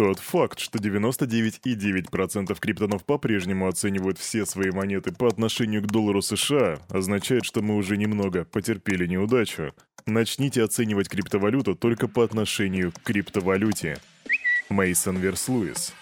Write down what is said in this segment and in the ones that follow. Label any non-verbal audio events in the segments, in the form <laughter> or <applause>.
Тот факт, что 99,9% криптонов по-прежнему оценивают все свои монеты по отношению к доллару США, означает, что мы уже немного потерпели неудачу. Начните оценивать криптовалюту только по отношению к криптовалюте. Мейсон Верслуис.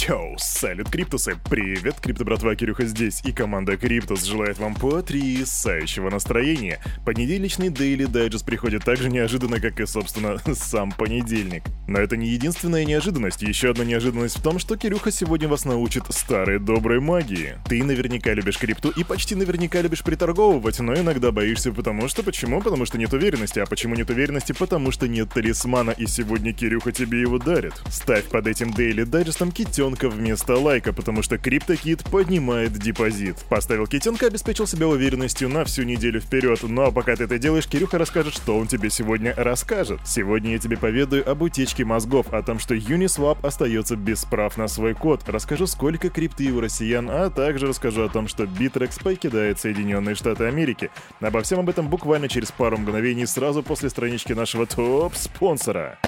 Чао, салют, Криптусы! Привет, Крипто братва Кирюха здесь, и команда Криптус желает вам потрясающего настроения. Понедельничный Daily Digest приходит так же неожиданно, как и, собственно, <laughs> сам понедельник. Но это не единственная неожиданность. Еще одна неожиданность в том, что Кирюха сегодня вас научит старой доброй магии. Ты наверняка любишь крипту и почти наверняка любишь приторговывать, но иногда боишься, потому что... Почему? Потому что нет уверенности. А почему нет уверенности? Потому что нет талисмана, и сегодня Кирюха тебе его дарит. Ставь под этим Daily Digest китю китенка вместо лайка, потому что CryptoKit поднимает депозит. Поставил китенка, обеспечил себя уверенностью на всю неделю вперед. Ну а пока ты это делаешь, Кирюха расскажет, что он тебе сегодня расскажет. Сегодня я тебе поведаю об утечке мозгов, о том, что Uniswap остается без прав на свой код. Расскажу, сколько крипты у россиян, а также расскажу о том, что Bittrex покидает Соединенные Штаты Америки. Обо всем об этом буквально через пару мгновений сразу после странички нашего топ-спонсора.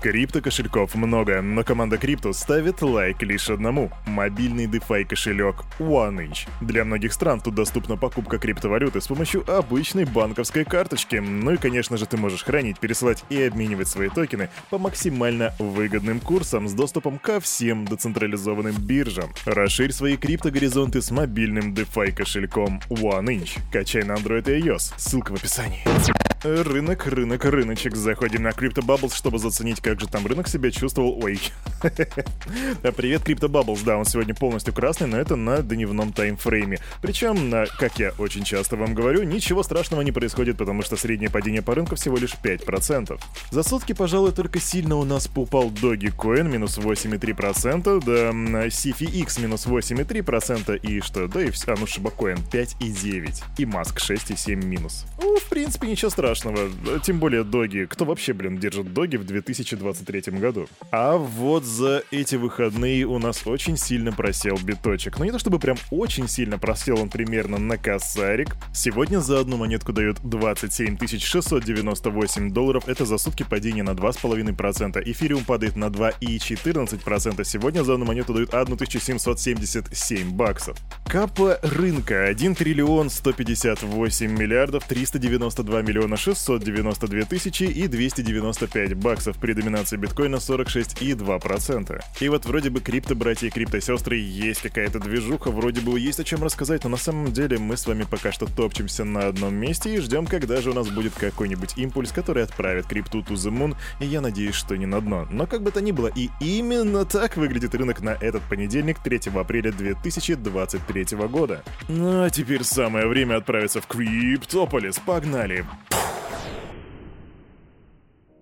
Крипто кошельков много, но команда Крипто ставит лайк лишь одному – мобильный DeFi кошелек OneInch. Для многих стран тут доступна покупка криптовалюты с помощью обычной банковской карточки. Ну и, конечно же, ты можешь хранить, пересылать и обменивать свои токены по максимально выгодным курсам с доступом ко всем децентрализованным биржам. Расширь свои криптогоризонты с мобильным DeFi кошельком OneInch. Качай на Android и iOS. Ссылка в описании. Рынок, рынок, рыночек. Заходим на Crypto Bubbles, чтобы заценить, как же там рынок себя чувствовал. Ой. <laughs> Привет, Crypto Bubbles. Да, он сегодня полностью красный, но это на дневном таймфрейме. Причем, как я очень часто вам говорю, ничего страшного не происходит, потому что среднее падение по рынку всего лишь 5%. За сутки, пожалуй, только сильно у нас попал Dogecoin минус 8,3%, да, CFX минус 8,3% и что, да и все, а ну Шибакоин 5,9% и Маск 6,7 минус. Ну, в принципе, ничего страшного. Тем более доги. Кто вообще, блин, держит доги в 2023 году? А вот за эти выходные у нас очень сильно просел биточек. Но не то чтобы прям очень сильно просел он примерно на косарик. Сегодня за одну монетку дают 27 698 долларов. Это за сутки падение на 2,5%. Эфириум падает на 2,14%. Сегодня за одну монету дают 1777 баксов. Капа рынка 1 триллион 158 миллиардов 392 миллиона 692 тысячи и 295 баксов при доминации биткоина 46,2%. И вот вроде бы крипто-братья и крипто-сестры есть какая-то движуха, вроде бы есть о чем рассказать, но на самом деле мы с вами пока что топчемся на одном месте и ждем, когда же у нас будет какой-нибудь импульс, который отправит крипту to the moon, и я надеюсь, что не на дно. Но как бы то ни было, и именно так выглядит рынок на этот понедельник, 3 апреля 2023 года. Ну а теперь самое время отправиться в Криптополис. Погнали!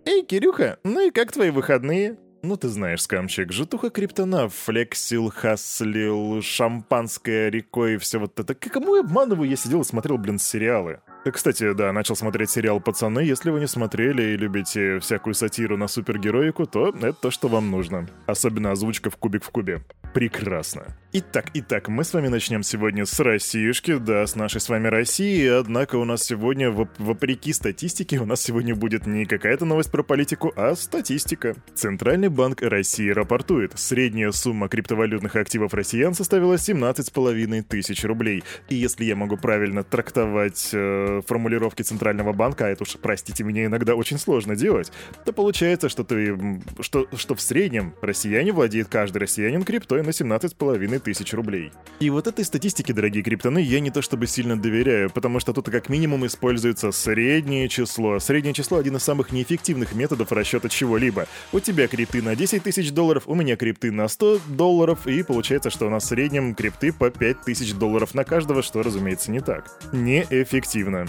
Эй, Кирюха, ну и как твои выходные? Ну, ты знаешь, скамчик, житуха криптона, флексил, хаслил, шампанское рекой и все вот это. Кому я обманываю? Я сидел и смотрел, блин, сериалы. Кстати, да, начал смотреть сериал «Пацаны». Если вы не смотрели и любите всякую сатиру на супергероику, то это то, что вам нужно. Особенно озвучка в кубик в кубе. Прекрасно. Итак, итак, мы с вами начнем сегодня с Россиюшки, да, с нашей с вами России, однако у нас сегодня, вопреки статистике, у нас сегодня будет не какая-то новость про политику, а статистика. Центральный банк России рапортует, средняя сумма криптовалютных активов россиян составила 17,5 тысяч рублей. И если я могу правильно трактовать э, формулировки Центрального банка, а это уж, простите меня, иногда очень сложно делать, то получается, что, ты, что, что в среднем россияне владеет каждый россиянин криптой на 17,5 тысяч рублей. И вот этой статистике, дорогие криптоны, я не то чтобы сильно доверяю, потому что тут как минимум используется среднее число. Среднее число один из самых неэффективных методов расчета чего-либо. У тебя крипты на 10 тысяч долларов, у меня крипты на 100 долларов, и получается, что у нас в среднем крипты по 5 тысяч долларов на каждого, что, разумеется, не так. Неэффективно.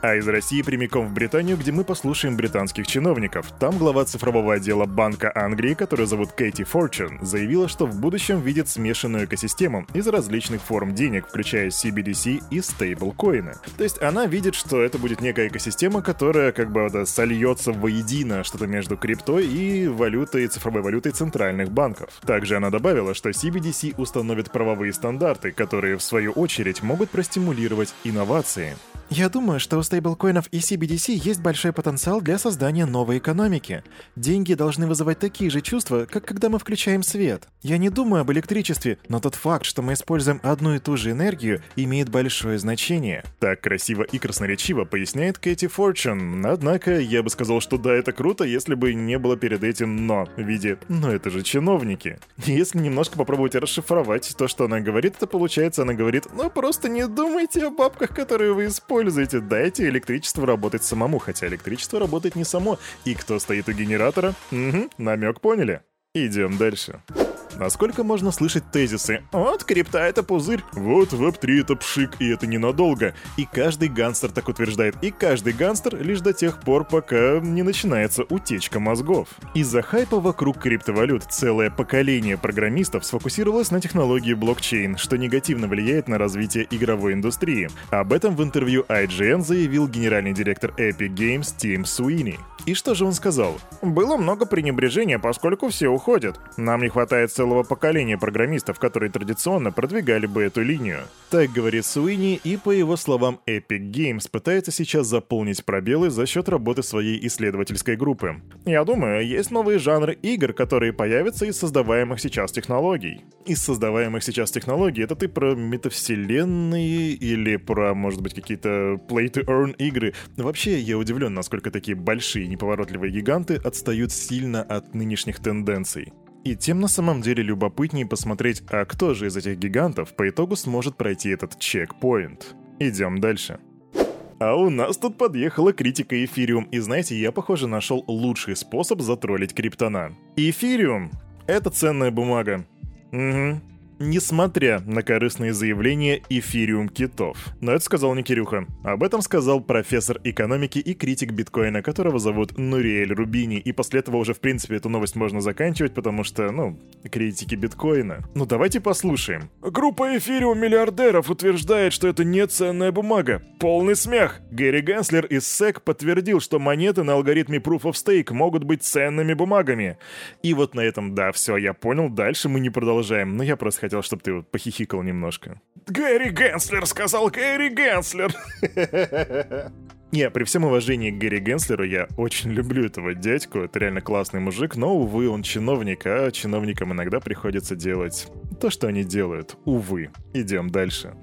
А из России прямиком в Британию, где мы послушаем британских чиновников. Там глава цифрового отдела Банка Англии, которую зовут Кэти Форчун, заявила, что в будущем видит смешанную экосистему из различных форм денег, включая CBDC и стейблкоины. То есть она видит, что это будет некая экосистема, которая как бы да, сольется воедино что-то между криптой и валютой, цифровой валютой центральных банков. Также она добавила, что CBDC установит правовые стандарты, которые в свою очередь могут простимулировать инновации. Я думаю, что у стейблкоинов и CBDC есть большой потенциал для создания новой экономики. Деньги должны вызывать такие же чувства, как когда мы включаем свет. Я не думаю об электричестве, но тот факт, что мы используем одну и ту же энергию, имеет большое значение. Так красиво и красноречиво поясняет Кэти Форчун. Однако, я бы сказал, что да, это круто, если бы не было перед этим «но» в виде «но это же чиновники». Если немножко попробовать расшифровать то, что она говорит, это получается, она говорит «ну просто не думайте о бабках, которые вы используете используйте, дайте электричество работать самому, хотя электричество работает не само. И кто стоит у генератора? Угу, намек поняли. Идем дальше. Насколько можно слышать тезисы «Вот крипта — это пузырь», «Вот веб-3 — это пшик, и это ненадолго». И каждый гангстер так утверждает, и каждый гангстер лишь до тех пор, пока не начинается утечка мозгов. Из-за хайпа вокруг криптовалют целое поколение программистов сфокусировалось на технологии блокчейн, что негативно влияет на развитие игровой индустрии. Об этом в интервью IGN заявил генеральный директор Epic Games Тим Суини. И что же он сказал? «Было много пренебрежения, поскольку все уходят. Нам не хватает целого поколения программистов, которые традиционно продвигали бы эту линию». Так говорит Суини, и по его словам, Epic Games пытается сейчас заполнить пробелы за счет работы своей исследовательской группы. «Я думаю, есть новые жанры игр, которые появятся из создаваемых сейчас технологий». Из создаваемых сейчас технологий это ты про метавселенные или про, может быть, какие-то play-to-earn игры? Вообще, я удивлен, насколько такие большие неповоротливые гиганты отстают сильно от нынешних тенденций. И тем на самом деле любопытнее посмотреть, а кто же из этих гигантов по итогу сможет пройти этот чекпоинт. Идем дальше. А у нас тут подъехала критика Эфириум, и знаете, я, похоже, нашел лучший способ затроллить криптона. Эфириум — это ценная бумага. Угу несмотря на корыстные заявления эфириум китов. Но это сказал не Кирюха. Об этом сказал профессор экономики и критик биткоина, которого зовут Нуриэль Рубини. И после этого уже, в принципе, эту новость можно заканчивать, потому что, ну, критики биткоина. Ну, давайте послушаем. Группа эфириум миллиардеров утверждает, что это не ценная бумага. Полный смех. Гэри Генслер из SEC подтвердил, что монеты на алгоритме Proof of Stake могут быть ценными бумагами. И вот на этом, да, все, я понял, дальше мы не продолжаем. Но я просто хотел, чтобы ты вот похихикал немножко. Гэри Генслер сказал Гэри Генслер. <laughs> Не, при всем уважении к Гэри Генслеру, я очень люблю этого дядьку, это реально классный мужик, но, увы, он чиновник, а чиновникам иногда приходится делать то, что они делают. Увы. Идем дальше.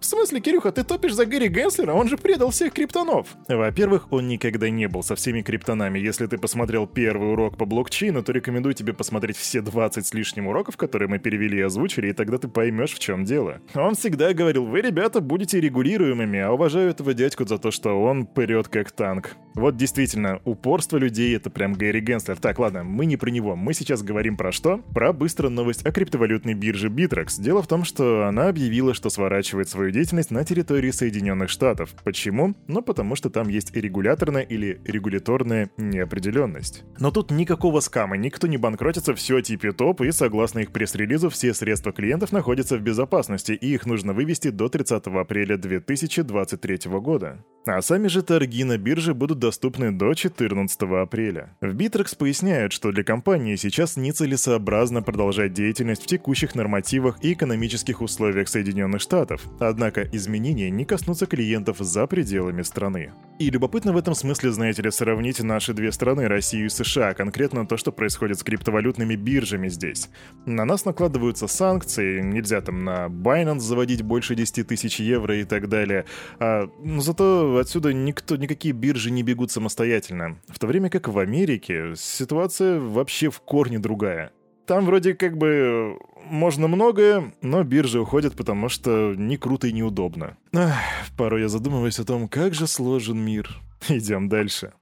В смысле, Кирюха, ты топишь за Гэри Генслера? Он же предал всех криптонов. Во-первых, он никогда не был со всеми криптонами. Если ты посмотрел первый урок по блокчейну, то рекомендую тебе посмотреть все 20 с лишним уроков, которые мы перевели и озвучили, и тогда ты поймешь, в чем дело. Он всегда говорил, вы, ребята, будете регулируемыми, а уважаю этого дядьку за то, что он прет как танк. Вот действительно, упорство людей — это прям Гэри Генслер. Так, ладно, мы не про него. Мы сейчас говорим про что? Про быструю новость о криптовалютной бирже Bittrex. Дело в том, что она объявила, что сворачивает свою деятельность на территории Соединенных Штатов. Почему? Ну, потому что там есть регуляторная или регуляторная неопределенность. Но тут никакого скама, никто не банкротится, все типе топ, и согласно их пресс-релизу, все средства клиентов находятся в безопасности, и их нужно вывести до 30 апреля 2023 года. А сами же торги на бирже будут доступны до 14 апреля. В Bittrex поясняют, что для компании сейчас нецелесообразно продолжать деятельность в текущих нормативах и экономических условиях Соединенных Штатов, однако изменения не коснутся клиентов за пределами страны. И любопытно в этом смысле, знаете ли, сравнить наши две страны, Россию и США, конкретно то, что происходит с криптовалютными биржами здесь. На нас накладываются санкции, нельзя там на Binance заводить больше 10 тысяч евро и так далее, а, но зато отсюда никто, никакие биржи не бегут самостоятельно. В то время как в Америке ситуация вообще в корне другая. Там вроде как бы можно многое, но биржи уходят, потому что не круто и неудобно. Ах, порой я задумываюсь о том, как же сложен мир. Идем дальше.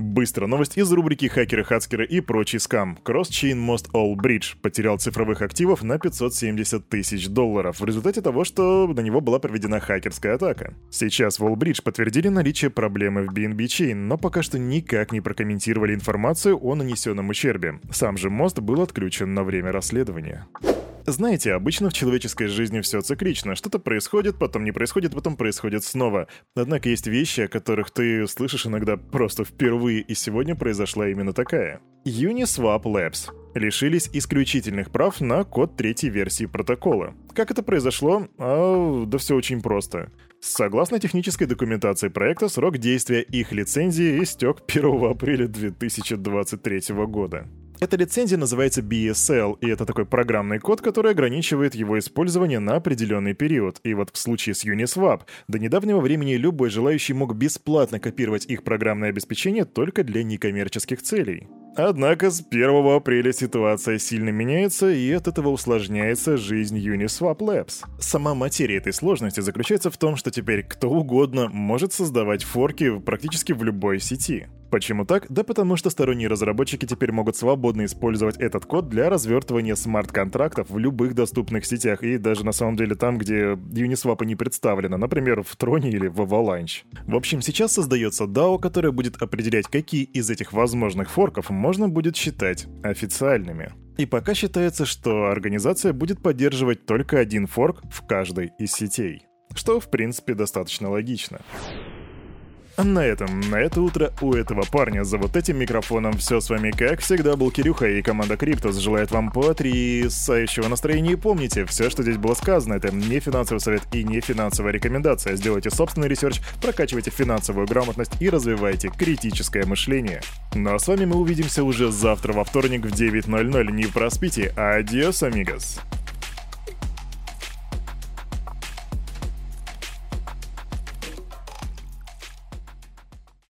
Быстро новость из рубрики «Хакеры, хацкеры и прочий скам». Cross-Chain Most All Bridge потерял цифровых активов на 570 тысяч долларов в результате того, что на него была проведена хакерская атака. Сейчас в Allbridge подтвердили наличие проблемы в BNB Chain, но пока что никак не прокомментировали информацию о нанесенном ущербе. Сам же мост был отключен на время расследования. Знаете, обычно в человеческой жизни все циклично. Что-то происходит, потом не происходит, потом происходит снова. Однако есть вещи, о которых ты слышишь иногда просто впервые, и сегодня произошла именно такая. Uniswap Labs лишились исключительных прав на код третьей версии протокола. Как это произошло? А, да все очень просто. Согласно технической документации проекта, срок действия их лицензии истек 1 апреля 2023 года. Эта лицензия называется BSL, и это такой программный код, который ограничивает его использование на определенный период. И вот в случае с Uniswap, до недавнего времени любой желающий мог бесплатно копировать их программное обеспечение только для некоммерческих целей. Однако с 1 апреля ситуация сильно меняется, и от этого усложняется жизнь Uniswap Labs. Сама материя этой сложности заключается в том, что теперь кто угодно может создавать форки практически в любой сети. Почему так? Да потому что сторонние разработчики теперь могут свободно использовать этот код для развертывания смарт-контрактов в любых доступных сетях и даже на самом деле там, где Uniswap не представлено, например, в Троне или в Avalanche. В общем, сейчас создается DAO, которое будет определять, какие из этих возможных форков можно будет считать официальными. И пока считается, что организация будет поддерживать только один форк в каждой из сетей. Что, в принципе, достаточно логично. На этом, на это утро у этого парня за вот этим микрофоном все с вами, как всегда, был Кирюха и команда Криптус желает вам потрясающего настроения. И помните, все, что здесь было сказано, это не финансовый совет и не финансовая рекомендация. Сделайте собственный research, прокачивайте финансовую грамотность и развивайте критическое мышление. Ну а с вами мы увидимся уже завтра во вторник в 9.00. Не проспите. Адиос, амигос.